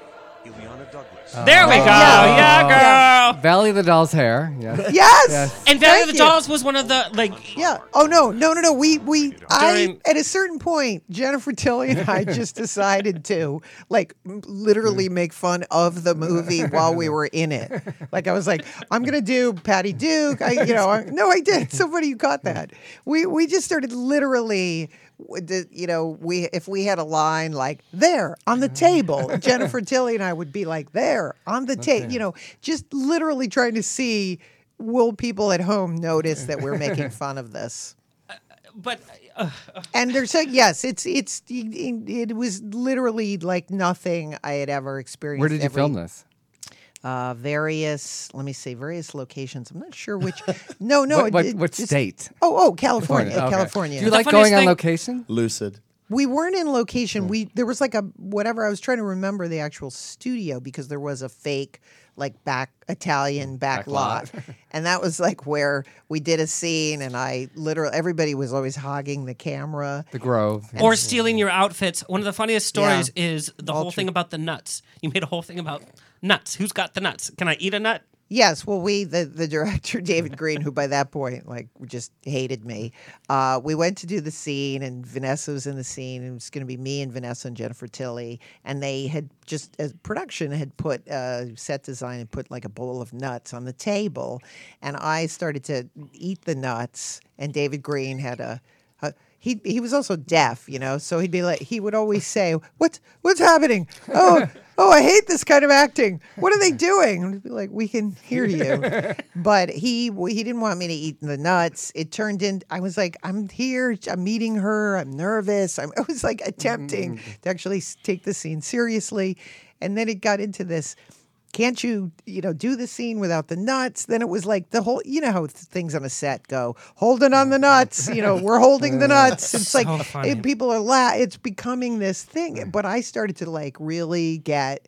Illeana Douglas. There we oh. go. yeah. Yeah, girl. Valley of the Dolls hair. <laughs> Yes. Yes. Yes. And Valley Thank of the you. Dolls was one of the like. Yeah. Oh no, no, no, no. We we I During- at a certain point, Jennifer Tilly and I <laughs> just decided to like literally make fun of the movie while we were in it. Like I was like, I'm gonna do Patty Duke. I you know <laughs> I, no, I did. Somebody you got that. We we just started literally. W- the- You know, we if we had a line like there on the mm-hmm. table, Jennifer <laughs> Tilly and I would be like there on the table. You know, just literally trying to see will people at home notice that we're making <laughs> fun of this? Uh, uh, but uh, uh, And there's a yes, it's it's it, it was literally like nothing I had ever experienced. Where did you Every- film this? Uh, various, let me see, various locations. I'm not sure which. <laughs> No, no. what what, it what just- state? Oh, oh, California, Okay. California. Do you The like funniest going on location? Lucid. we weren't in Hmm. location. We there was like a whatever. I was trying to remember the actual studio because there was a fake like back Italian back, Back lot, lot. <laughs> and that was like where we did a scene, and I literally everybody was always hogging the camera. The Grove. or stealing your outfits. One of the funniest stories Yeah. is the All whole thing about the nuts. You made a whole thing about nuts. Who's got the nuts? Can I eat a nut? Yes, well, we the the director <laughs> David Greene, who by that point like just hated me. Uh, we went to do the scene, and Vanessa was in the scene, and it was going to be me and Vanessa and Jennifer Tilly, and they had just as production had put uh, set design and put like a bowl of nuts on the table, and I started to eat the nuts, and David Greene had a. he, he was also deaf, you know, so he'd be like he would always say, "What what's happening? Oh <laughs> oh, I hate this kind of acting. What are they doing?" And I'd be like, "We can hear you," <laughs> but he he didn't want me to eat the nuts. It turned in. I was like, "I'm here. I'm meeting her. I'm nervous." I'm, <laughs> I was like attempting mm. to actually take the scene seriously, and then it got into this can't you you know do the scene without the nuts? Then it was like the whole you know how things on a set go holding on the oh, nuts you know we're holding the <laughs> nuts. It's like So funny. it- people are la- it's becoming this thing but i started to like really get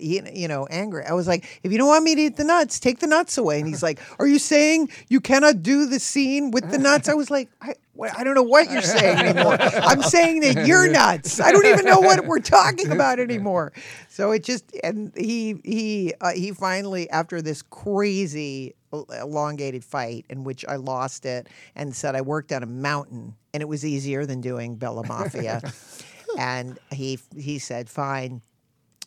you know, angry. I was like, if you don't want me to eat the nuts, take the nuts away. And he's like, are you saying you cannot do the scene with the nuts? I was like, I, I don't know what you're saying anymore. I'm saying that you're nuts. I don't even know what we're talking about anymore. So it just and he he uh, he finally after this crazy elongated fight in which I lost it and said I worked on a mountain and it was easier than doing Bella Mafia. <laughs> and he he said, "Fine,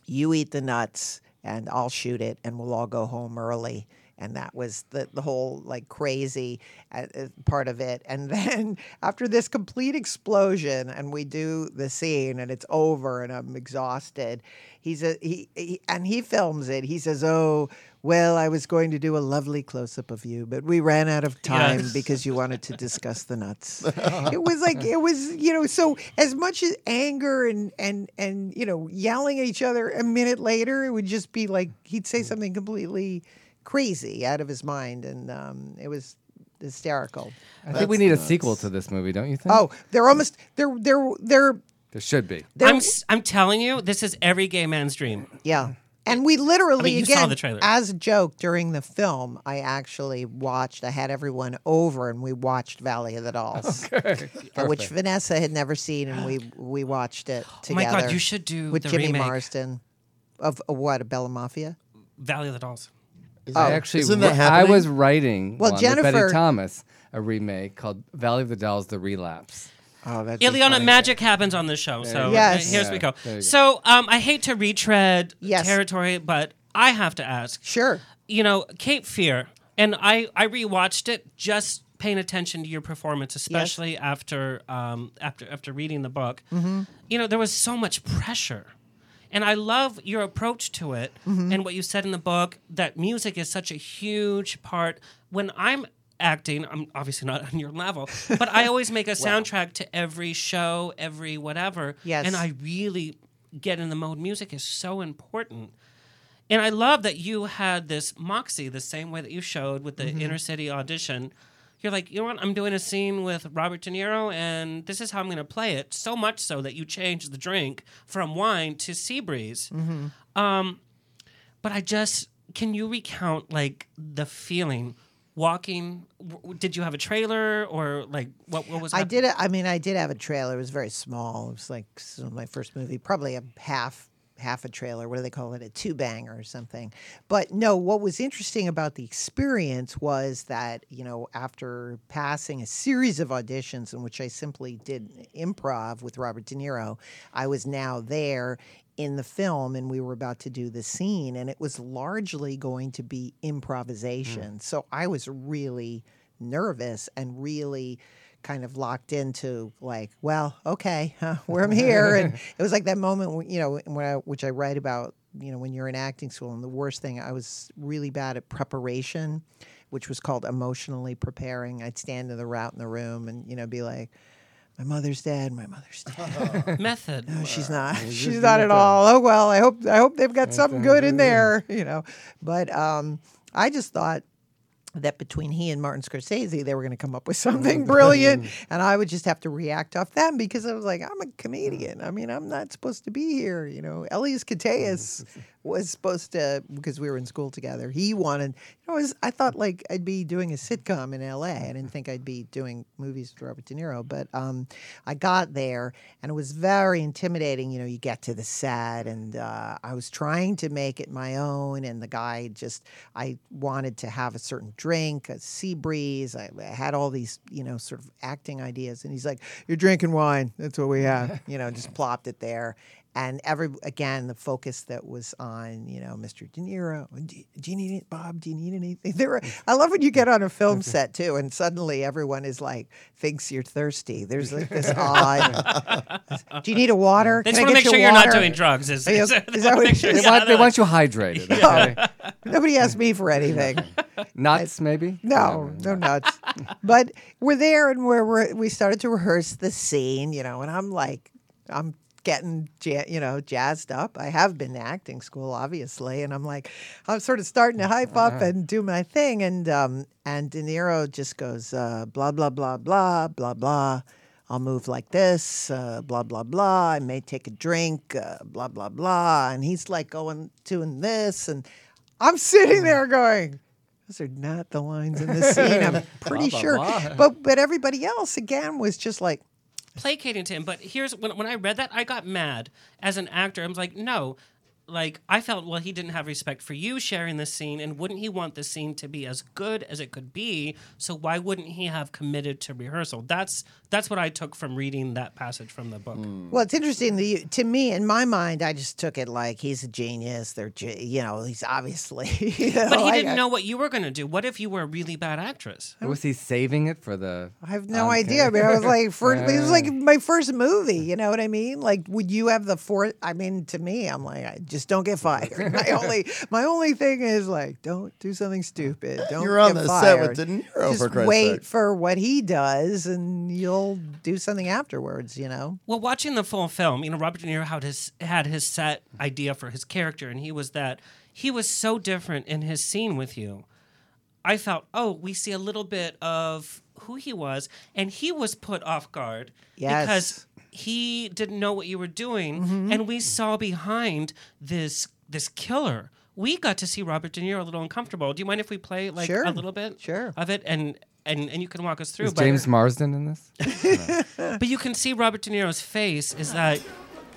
you eat the nuts and I'll shoot it and we'll all go home early." And that was the, the whole like crazy uh, uh, part of it. And <laughs> then after this complete explosion, and we do the scene, and it's over, and I'm exhausted. He's a he, he and he films it. He says, "Oh, well, I was going to do a lovely close up of you, but we ran out of <laughs> time Yes. because you wanted to discuss the nuts." <laughs> it was like it was, you know. So as much as anger and and and you know yelling at each other, a minute later it would just be like he'd say something completely crazy out of his mind, and um, it was hysterical. I think we need a sequel to this movie, don't you think? Oh, they're almost they're they're they're there should be. they're I'm s- I'm telling you, this is every gay man's dream. Yeah. And we literally I mean, again the trailer. as a joke during the film, I actually watched. I had everyone over, and we watched Valley of the Dolls, <laughs> uh, which Vanessa had never seen, and we we watched it <gasps> Oh together. my God, you should do with the Jimmy remake. Marsden of uh, what a Bella Mafia. Valley of the Dolls. I actually, Isn't that wr- I was writing Well, one with Jennifer- Betty Thomas, a remake called Valley of the Dolls: The Relapse. Oh, that's Illeana, magic happens on this show. So. Yes. uh, here's Yeah, we go. there you go. So um, I hate to retread Yes. territory, but I have to ask. sure. You know, Cape Fear, and I I rewatched it just paying attention to your performance, especially after um after after reading the book. Mm-hmm. You know, there was so much pressure. And I love your approach to it Mm-hmm. and what you said in the book that music is such a huge part. When I'm acting, I'm obviously not <laughs> on your level, <laughs> but I always make a soundtrack to every show, every whatever. Yes. And I really get in the mode. Music is so important. And I love that you had this moxie the same way that you showed with the inner city audition. You're like, you know what? I'm doing a scene with Robert De Niro, and this is how I'm going to play it. So much so that you changed the drink from wine to sea breeze. Um, but I just can you recount like the feeling walking? W- Did you have a trailer or like what? What was? I did. I mean, I did have a trailer. It was very small. It was like my first movie, probably a half half a trailer. What do they call it? A two banger or something. But no, what was interesting about the experience was that you know after passing a series of auditions in which I simply did improv with Robert De Niro, I was now there in the film and we were about to do the scene and it was largely going to be hmm. improvisation. So I was really nervous and really kind of locked into like, well, okay, huh, where I'm here, and <laughs> it was like that moment, when, you know, when I, which I write about, you know, when you're in acting school, and the worst thing, I was really bad at preparation, which was called emotionally preparing. I'd stand in the route in the room and you know be like. My mother's dead. My mother's dead. <laughs> method. No, she's not. She's not at all. Oh well, I hope I hope they've got something good in there, <laughs> you know. But um, I just thought that between he and Martin Scorsese, they were going to come up with something brilliant, <laughs> and I would just have to react off them because I was like, I'm a comedian. I mean, I'm not supposed to be here, you know. Elias Koteas <laughs> was supposed to because we were in school together. He wanted, you know, was, I thought like I'd be doing a sitcom in L.A. I didn't think I'd be doing movies with Robert De Niro, but um, I got there and it was very intimidating. You know, you get to the set, and uh, I was trying to make it my own, and the guy just, I wanted to have a certain drink, a sea breeze. I, I had all these, you know, sort of acting ideas, and he's like, "You're drinking wine. That's what we have." <laughs> You know, just plopped it there. And every again, the focus that was on, you know, Mr. De Niro. Do, do you need it, Bob? Do you need anything? <laughs> There were, I love when you get on a film <laughs> set too, and suddenly everyone is like thinks you're thirsty. There's like this <laughs> odd. do you need a water? They just want to make you sure you're not doing drugs. Is, Are is, is that what make it sure is? They you're want, not they want you hydrated. Okay? Nobody asked me for anything. Nuts, maybe? No, no nuts. but we're there and we're, we're we started to rehearse the scene, you know, and I'm like, I'm getting you know jazzed up. I have been to acting school, obviously, and I'm like, I'm sort of starting to hype up and do my thing, and um and De Niro just goes uh, blah blah blah blah blah blah. I'll move like this, uh, blah blah blah. I may take a drink, uh, blah blah blah, and he's like going doing this, and I'm sitting there going. Those are not the lines in the scene. I'm <laughs> pretty blah, sure. blah. But but everybody else again was just like, placating to him. But here's when when I read that, I got mad as an actor. I was like, no. Like I felt, well, he didn't have respect for you sharing this scene, and wouldn't he want the scene to be as good as it could be? So why wouldn't he have committed to rehearsal? That's that's what I took from reading that passage from the book. Hmm. Well, it's interesting. that you- To me, in my mind, I just took it like he's a genius. They're, ge- you know, he's obviously. <laughs> you But he didn't know what you were going to do. What if you were a really bad actress? Was he saving it for the? I have no Okay. idea. I mean, I was like, first, it was like <laughs> my first movie. You know what I mean? Like, would you have the fourth? I mean, to me, I'm like, I just don't get fired. <laughs> My only, my only thing is like, don't do something stupid. Don't. You're on get the set with fired. De Niro, Just for Christ's wait sake. for what he does, and you'll do something afterwards. You know. Well, watching the full film, you know, Robert De Niro had his had his set idea for his character, and he was that he was so different in his scene with you. I felt, oh, we see a little bit of who he was, and he was put off guard Yes. because he didn't know what you were doing, Mm-hmm. and we saw behind this this killer. We got to see Robert De Niro a little uncomfortable. Do you mind if we play like Sure. a little bit Sure. of it, and and and you can walk us through? Is but- James Marsden in this? <laughs> <laughs> but you can see Robert De Niro's face is that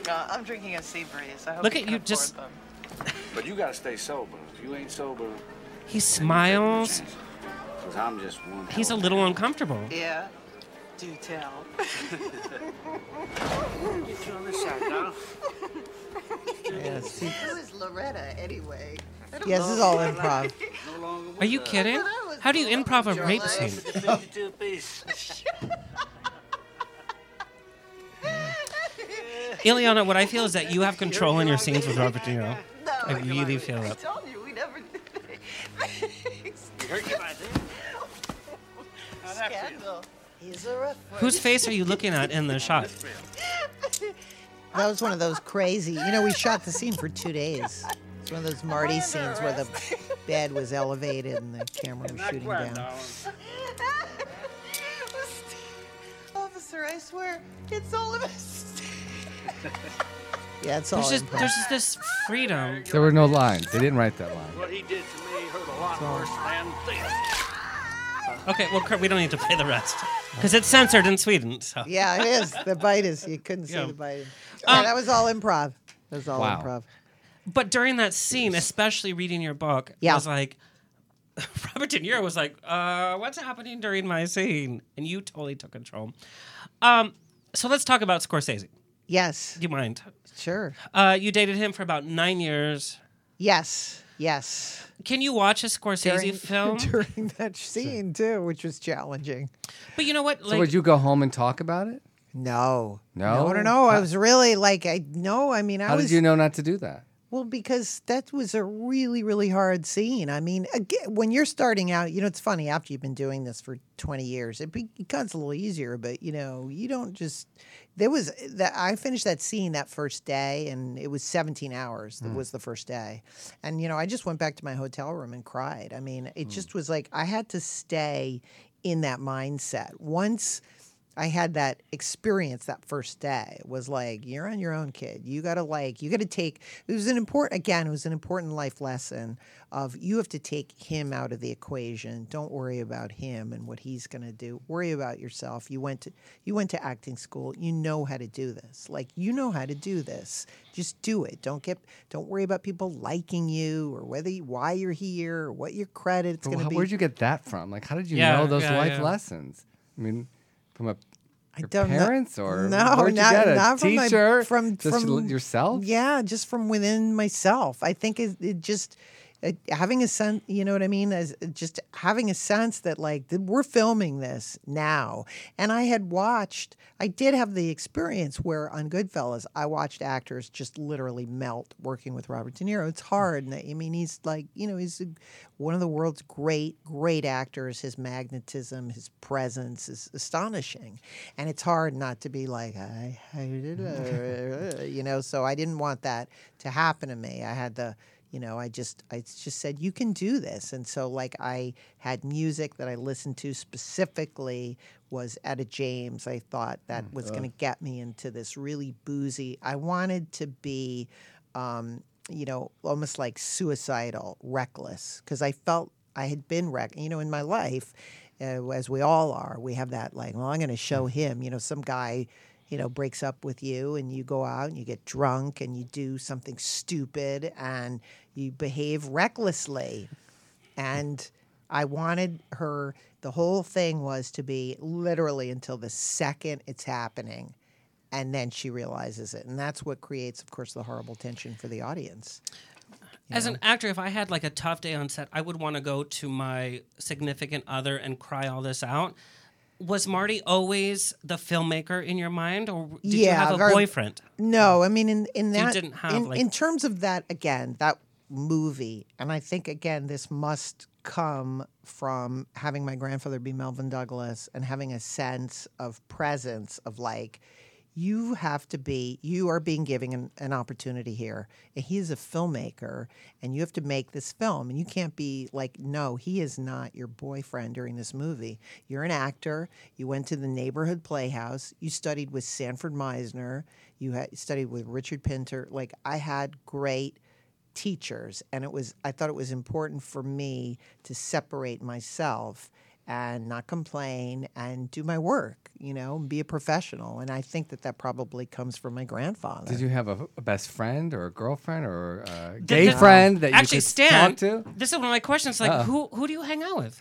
Uh, I'm drinking a sea breeze. I hope Look you at you just- them. <laughs> But you gotta stay sober. If you ain't sober, he smiles. cause I'm just one. He's a little uncomfortable. Yeah. Do tell. <laughs> Get you on this side now. Yeah, see- Who is Loretta anyway? Yes, this is all improv. <laughs> No Are you kidding? How do you improv a rape scene? Fifty-two. <laughs> Illeana, what I feel is that you have control in your scenes with Robert De Niro. No, I really feel I that. told you we never did Hurt you right there. Scandal. He's a. Whose face are you looking at in the shot? That was one of those crazy. You know, we shot the scene for two days. It's one of those Marty scenes where the bed was elevated and the camera was shooting down. <laughs> Officer, I swear, it's all a <laughs> mistake. Yeah, it's all There's just improv. there's just this freedom. There were no lines. They didn't write that line. What he did to me hurt a lot worse than this. Okay, well, Kurt, we don't need to play the rest because it's censored in Sweden. So. Yeah, it is. The bite is. You couldn't see Yeah. the bite. Um, yeah, that was all improv. That was all Wow. improv. But during that scene, especially reading your book, Yeah. I was like, <laughs> Robert De Niro was like, uh, "What's happening during my scene?" And you totally took control. Um, so let's talk about Scorsese. Yes. Do you mind? Sure. Uh, you dated him for about nine years. Yes. Yes. Can you watch a Scorsese During, <laughs> film? during that scene too, which was challenging. But you know what? so would you go home and talk about it? No. No. No, no, no. I was really like, I no. I mean, I How was. did you know not to do that? Well, because that was a really, really hard scene. I mean, again, when you're starting out, you know, it's funny after you've been doing this for 20 years, it becomes a little easier, but you know, you don't just. There was that I finished that scene that first day, and it was 17 hours. That Mm. was the first day, and you know, I just went back to my hotel room and cried. I mean, it just was like I had to stay in that mindset once. I had that experience that first day. It was like, you're on your own, kid. You got to like, you got to take, it was an important, again, it was an important life lesson of you have to take him out of the equation. Don't worry about him and what he's going to do. Worry about yourself. You went to, you went to acting school. You know how to do this. Like, you know how to do this. Just do it. Don't get, don't worry about people liking you or whether, you, why you're here or what your credit's But going to be. Where'd you get that from? Like, how did you Yeah, know those yeah, life yeah. lessons? I mean, from a your don't know- parents or no, where'd you not, get a not from my- teacher from Just from yourself. Yeah, just from within myself. I think it, it just Uh, having a sense, you know what I mean, as just having a sense that like we're filming this now. And I had watched, I did have the experience where on Goodfellas, I watched actors just literally melt working with Robert De Niro. It's hard. And I mean, he's like, you know, he's one of the world's great, great actors. His magnetism, his presence is astonishing. And it's hard not to be like, I hated it, <laughs> you know, so I didn't want that to happen to me. I had the, you know, I just, I just said, you can do this. And so, like, I had music that I listened to specifically was Etta James. I thought that was going to get me into this really boozy. I wanted to be, um, you know, almost like suicidal, reckless, because I felt I had been wreck. You know, in my life, uh, as we all are, we have that like, well, I'm going to show him. You know, some guy, you know, breaks up with you, and you go out and you get drunk and you do something stupid and you behave recklessly, and I wanted her. The whole thing was to be literally until the second it's happening. And then she realizes it. And that's what creates, of course, the horrible tension for the audience. As an actor, if I had like a tough day on set, I would want to go to my significant other and cry all this out. Was Marty always the filmmaker in your mind, or did you have a very- boyfriend? No, I mean in in that have, in, like- in terms of that again that movie, and I think again this must come from having my grandfather be Melvyn Douglas and having a sense of presence of like you have to be you are being given an, an opportunity here and he is a filmmaker and you have to make this film and you can't be like no he is not your boyfriend during this movie. You're an actor you went to the neighborhood playhouse you studied with sanford meisner you studied with richard pinter like i had great teachers and it was i thought it was important for me to separate myself and not complain and do my work you know and be a professional and i think that that probably comes from my grandfather Did you have a, a best friend or a girlfriend or a Th- gay th- friend that actually you could Stan, talk to? This is one of my questions. Like, Uh-oh. who who do you hang out with?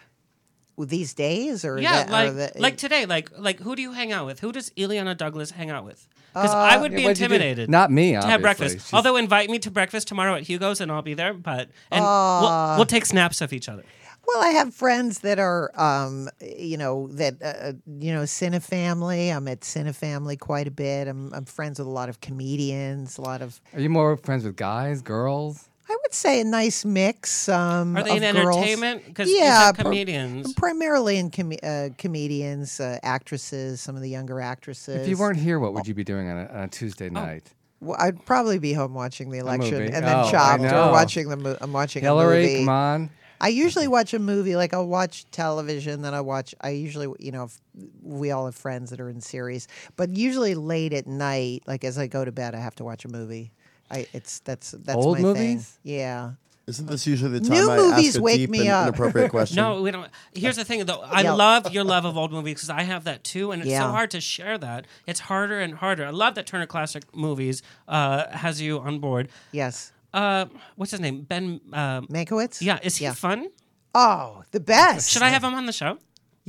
These days or yeah, the- or like the- like today, like like who do you hang out with? Who does Illeana Douglas hang out with? Because I Uh, would be Yeah, what'd you do? intimidated. Not me, To have breakfast. She's- Although invite me to breakfast tomorrow at Hugo's and I'll be there. But and we'll, Uh, we'll take snaps of each other. Well, I have friends that are, um, you know, that uh, you know, Cinefamily. I'm at Cinefamily quite a bit. I'm, I'm friends with a lot of comedians, a lot of. Are you more friends with guys, girls? I would say a nice mix. Um, Are they of in girls. entertainment? 'Cause you yeah, said pr- comedians. primarily in com- uh, comedians, uh, actresses, some of the younger actresses. If you weren't here, what would you be doing on a, on a Tuesday night? Well, I'd probably be home watching the election and then Oh, I Chopped or watching the. Mo- I'm watching Hillary, a movie. come on. I usually watch a movie, like I'll watch television, then I watch. I usually, you know, if we all have friends that are in series, but usually late at night, like as I go to bed, I have to watch a movie. I it's that's that's Old my thing. Yeah, Isn't this usually the time New I movies ask a wake deep me and up. inappropriate <laughs> question? No, we don't. Here's the thing, though. I Yeah. love your love of old movies because I have that too, and it's so hard to share that. It's harder and harder. I love that Turner Classic Movies uh, has you on board. Yes. Uh, what's his name? Ben uh, Mankiewicz? Yeah, is he Yeah. fun? Oh, the best. Should I have him on the show?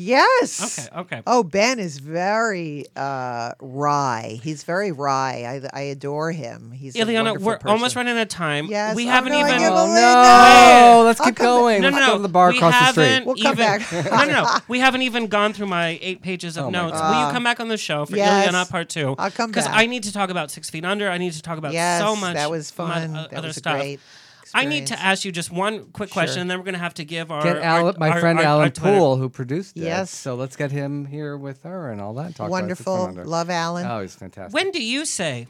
Yes. Okay, okay. Oh, Ben is very uh, wry. He's very wry. I, I adore him. He's a Illeana, wonderful we're almost person. running out of time. Yes. we Oh, haven't no, even. Oh believe no! Let's I'll keep going. No, no, Let's no. go to the bar we across the street. haven't We'll come even, back. <laughs> no, no, no. <laughs> We haven't even gone through my eight pages of Oh notes. God. Will you come back on the show for Yes. Illeana Part Two? I'll come back Because. I need to talk about Six Feet Under. I need to talk about Yes, so much. that was mu- fun. uh, That other was stuff. great I need to ask you just one quick question, Sure. and then we're going to have to give our, Get our- Al- my our- friend our- Alan our Twitter. Poole, who produced this. Yes. So let's get him here with her and all that. and Talk Wonderful. About Six Feet Under. Love Alan. Oh, he's fantastic. When do you say,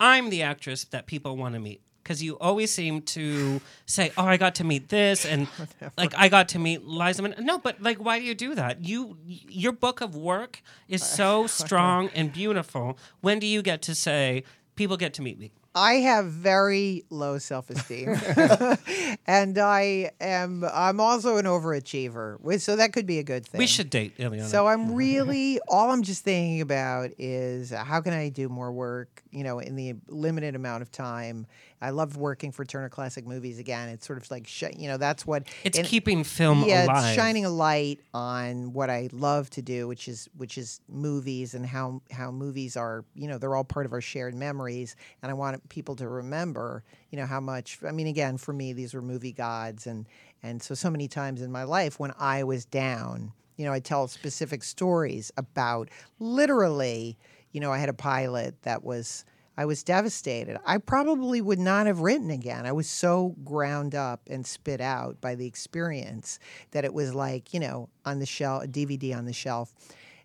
"I'm the actress that people want to meet"? Because you always seem to say, "Oh, I got to meet this," and <laughs> like I got to meet Liza. Min-. No, but like, why do you do that? You, your book of work is <laughs> so strong and beautiful. When do you get to say, "People get to meet me"? I have very low self-esteem, <laughs> <laughs> and I am. I'm also an overachiever, so that could be a good thing. We should date, Illeana. So I'm <laughs> really all I'm just thinking about is how can I do more work, you know, in the limited amount of time. I love working for Turner Classic Movies again. It's sort of like sh- you know that's what It's and- keeping film yeah, alive. it's shining a light on what I love to do, which is which is movies and how how movies are, you know, they're all part of our shared memories, and I want people to remember, you know, how much. I mean, again, for me, these were movie gods, and and so so many times in my life when I was down, you know, I tell specific stories about literally, you know, I had a pilot that was. I was devastated. I probably would not have written again. I was so ground up and spit out by the experience that it was like, you know, on the shelf, a DVD on the shelf.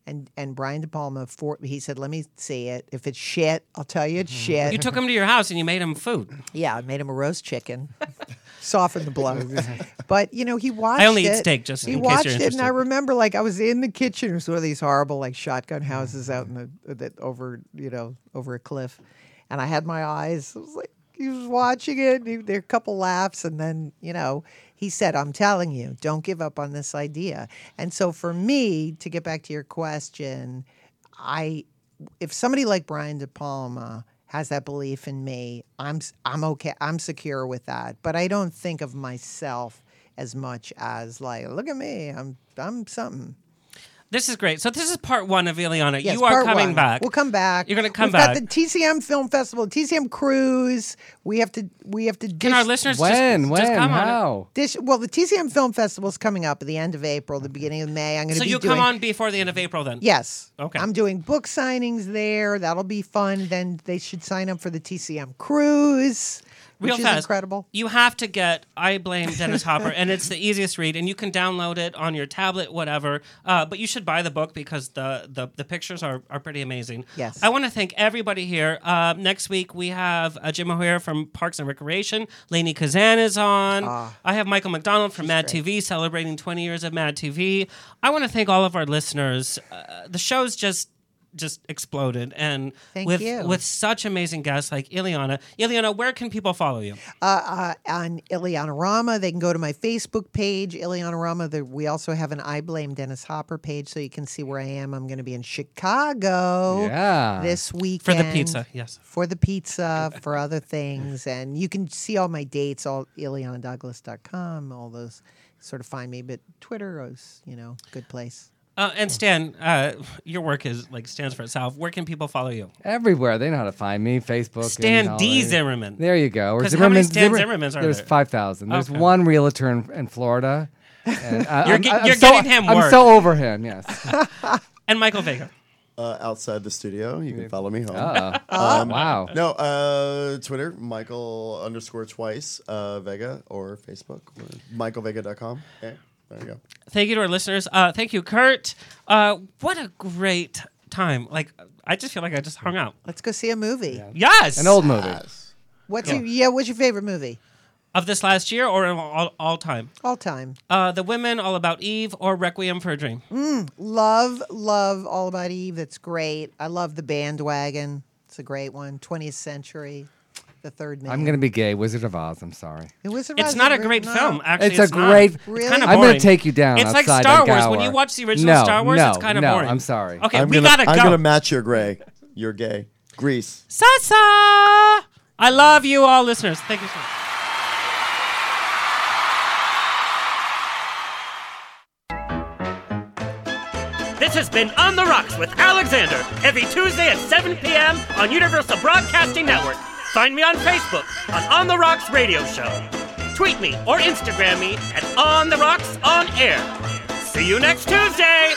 And and Brian De Palma, for, he said, "Let me see it. If it's shit, I'll tell you it's mm-hmm. shit." you took him to your house and you made him food. yeah, I made him a roast chicken, <laughs> soften the blow. <laughs> But you know, he watched. I only eat steak, just he in case watched you're it, and I remember like I was in the kitchen. It was one of these horrible like shotgun houses out in the that over you know over a cliff, and I had my eyes. I was like he was watching it. And he, there were a couple laughs, and then you know he said, "I'm telling you, don't give up on this idea." And so for me to get back to your question, I if somebody like Brian De Palma has that belief in me, I'm I'm okay. I'm secure with that. But I don't think of myself as much as like, look at me, I'm I'm something. This is great. So this is part one of Illeana. Yes, you are coming one. back. We'll come back. You're going to come We've back. got the TCM Film Festival, TCM Cruise. We have to we have to. Dish, Can our listeners When? just, when? just come on? How? Dish, well, the TCM Film Festival is coming up at the end of April, the beginning of May. I'm going to So be you'll doing. come on before the end of April then? Yes. Okay. I'm doing book signings there. That'll be fun. Then they should sign up for the TCM cruise, Real which fast. incredible. You have to get I Blame Dennis Hopper, and it's the easiest read, and you can download it on your tablet, whatever. Uh, but you should buy the book because the, the, the pictures are, are pretty amazing. Yes. I want to thank everybody here. Uh, next week, we have uh, Jim O'Heir from Parks and Recreation. Lainie Kazan is on. Ah. I have Michael McDonald from Mad TV celebrating 20 years of Mad TV. I want to thank all of our listeners. Uh, the show's just just exploded and Thank with you. with such amazing guests like Illeana. Illeana, where can people follow you? Uh, uh, on Illeana Rama, they can go to my Facebook page, Illeana Rama. The, we also have an I Blame Dennis Hopper page, so you can see where I am. I'm going to be in Chicago Yeah. this weekend For the pizza, yes. for the pizza, for other things, and you can see all my dates, all IlleanaDouglas.com, all those. Sort of find me, but Twitter is, you know, good place. Uh, and Stan, uh, your work is like stands for itself. Where can people follow you? Everywhere. They know how to find me. Facebook. Stan and all D. that. Zimmerman. There you go. Or 'Cause how many Stan Zimmer- Zimmermans are There's there? 5,000. There's Okay. one realtor in, in Florida. And I, You're I'm- ge- I'm you're so- getting him I'm work. so over him, yes. <laughs> And Michael Vega. Uh, outside the studio, you can follow me home. Uh, wow. No, uh, Twitter, Michael underscore twice, uh, Vega, or Facebook, or michaelvega.com. Okay, there you go. Thank you to our listeners. Uh, thank you, Kurt. Uh, what a great time! Like I just feel like I just hung out. Let's go see a movie. Yes, An old movie. What's your yeah? What's your favorite movie? of this last year or all, all time. All time. Uh, the Women, All About Eve, or Requiem for a Dream. Love, love All About Eve. That's great. I love The Bandwagon. It's a great one. 20th Century. The third man. I'm gonna be gay. Wizard of Oz. I'm sorry. It was It's not a great film. Actually, It's a not. great- It's Really? kind of I'm gonna take you down. It's like outside Star on Wars. When you watch the original No, Star Wars, no, it's kind of no, boring. I'm sorry. Okay, I'm we gonna, gotta I'm gonna match your gray. You're gay. Grease. Sasa! I love you all, listeners. Thank you so much. This has been On the Rocks with Alexander every Tuesday at 7 p.m. on Universal Broadcasting Network. Find me on Facebook on On the Rocks Radio Show. Tweet me or Instagram me at On the Rocks On Air. See you next Tuesday!